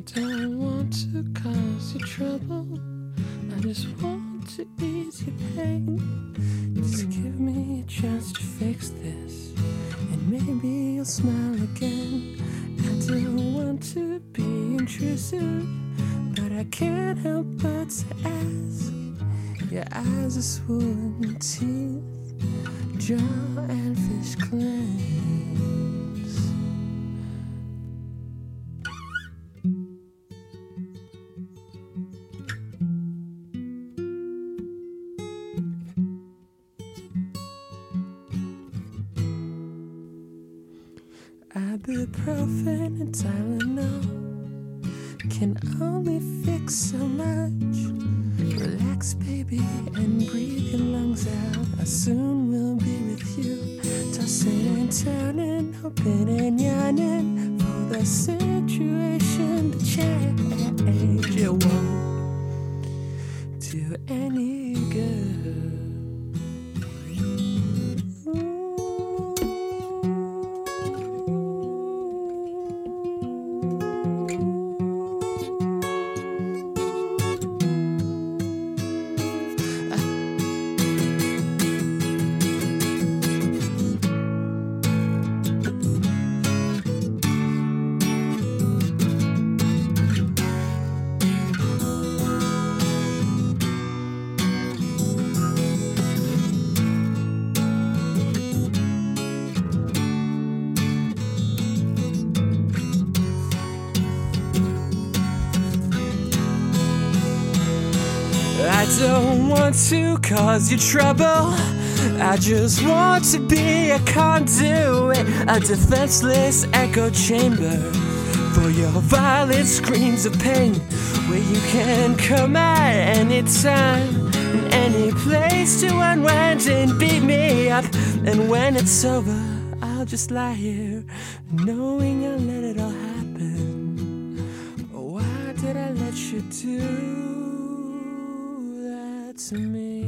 want to cause you trouble. I just want to ease your pain. Just give me a chance to fix this, and maybe you'll smile again. I don't want to be intrusive, but I can't help but to ask. Your eyes are swollen, teeth, jaw, and fish cleanse. Ibuprofen and Tylenol can only fix so much. Relax, baby, and breathe your lungs out. I soon will be with you, tossing and turning, hoping and yearning for the situation I don't want to cause you trouble. I just want to be a conduit, a defenseless echo chamber for your violent screams of pain, where you can come at any time, in any place to unwind and beat me up. And when it's over, I'll just lie here, knowing I'll let it all happen. to me.